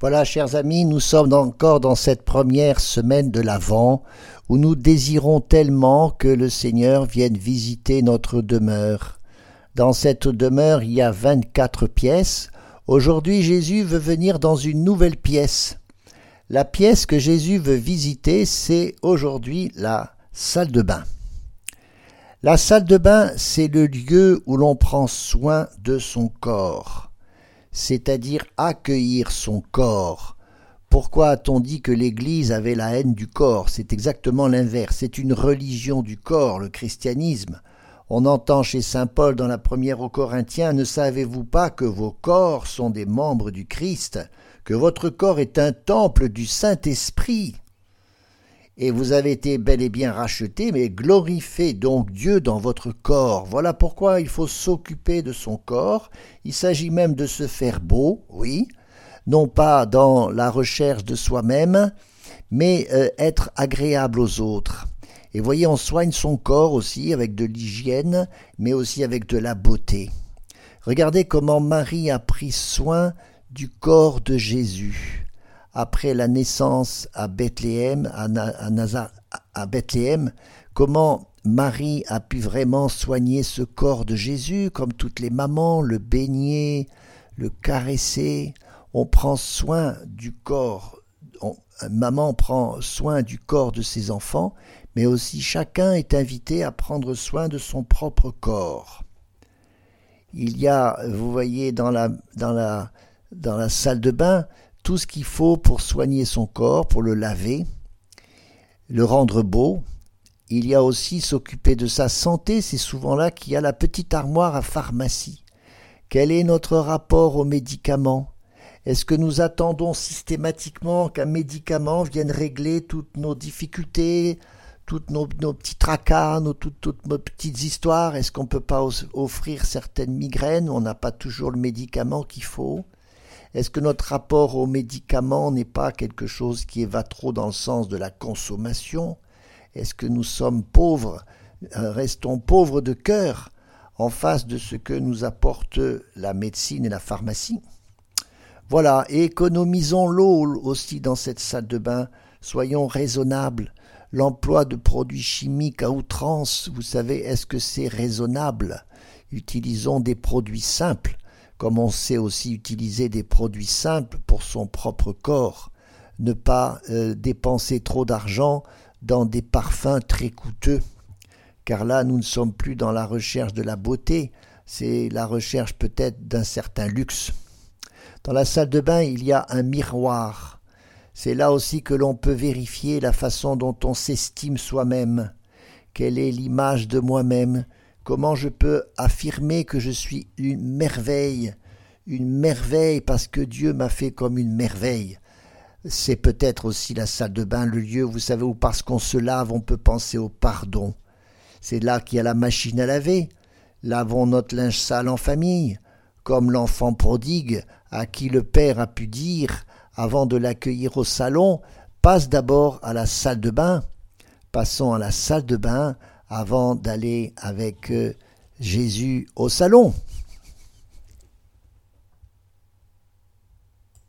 Voilà, chers amis, nous sommes encore dans cette première semaine de l'Avent où nous désirons tellement que le Seigneur vienne visiter notre demeure. Dans cette demeure, il y a 24 pièces. Aujourd'hui, Jésus veut venir dans une nouvelle pièce. La pièce que Jésus veut visiter, c'est aujourd'hui la salle de bain. La salle de bain, c'est le lieu où l'on prend soin de son corps c'est-à-dire accueillir son corps. Pourquoi a-t-on dit que l'Église avait la haine du corps? C'est exactement l'inverse. C'est une religion du corps, le christianisme. On entend chez Saint Paul dans la première aux Corinthiens Ne savez-vous pas que vos corps sont des membres du Christ, que votre corps est un temple du Saint-Esprit? Et vous avez été bel et bien racheté, mais glorifiez donc Dieu dans votre corps. Voilà pourquoi il faut s'occuper de son corps. Il s'agit même de se faire beau, oui, non pas dans la recherche de soi-même, mais euh, être agréable aux autres. Et voyez, on soigne son corps aussi avec de l'hygiène, mais aussi avec de la beauté. Regardez comment Marie a pris soin du corps de Jésus après la naissance à Bethléem, à, à Bethléem, comment Marie a pu vraiment soigner ce corps de Jésus, comme toutes les mamans, le baigner, le caresser. On prend soin du corps, maman prend soin du corps de ses enfants, mais aussi chacun est invité à prendre soin de son propre corps. Il y a, vous voyez, dans la, dans la, dans la salle de bain, tout ce qu'il faut pour soigner son corps, pour le laver, le rendre beau. Il y a aussi s'occuper de sa santé, c'est souvent là qu'il y a la petite armoire à pharmacie. Quel est notre rapport aux médicaments? Est-ce que nous attendons systématiquement qu'un médicament vienne régler toutes nos difficultés, toutes nos, petits tracas, toutes, toutes, nos petites histoires? Est-ce qu'on ne peut pas offrir certaines migraines? On n'a pas toujours le médicament qu'il faut est-ce que notre rapport aux médicaments n'est pas quelque chose qui va trop dans le sens de la consommation? Est-ce que nous sommes pauvres, euh, restons pauvres de cœur en face de ce que nous apporte la médecine et la pharmacie? Voilà, économisons l'eau aussi dans cette salle de bain, soyons raisonnables. L'emploi de produits chimiques à outrance, vous savez, est-ce que c'est raisonnable? Utilisons des produits simples comme on sait aussi utiliser des produits simples pour son propre corps, ne pas euh, dépenser trop d'argent dans des parfums très coûteux, car là nous ne sommes plus dans la recherche de la beauté, c'est la recherche peut-être d'un certain luxe. Dans la salle de bain, il y a un miroir. C'est là aussi que l'on peut vérifier la façon dont on s'estime soi-même, quelle est l'image de moi-même, Comment je peux affirmer que je suis une merveille, une merveille parce que Dieu m'a fait comme une merveille? C'est peut-être aussi la salle de bain, le lieu, vous savez, où parce qu'on se lave, on peut penser au pardon. C'est là qu'il y a la machine à laver. Lavons notre linge sale en famille, comme l'enfant prodigue à qui le père a pu dire, avant de l'accueillir au salon, passe d'abord à la salle de bain. Passons à la salle de bain avant d'aller avec euh, Jésus au salon.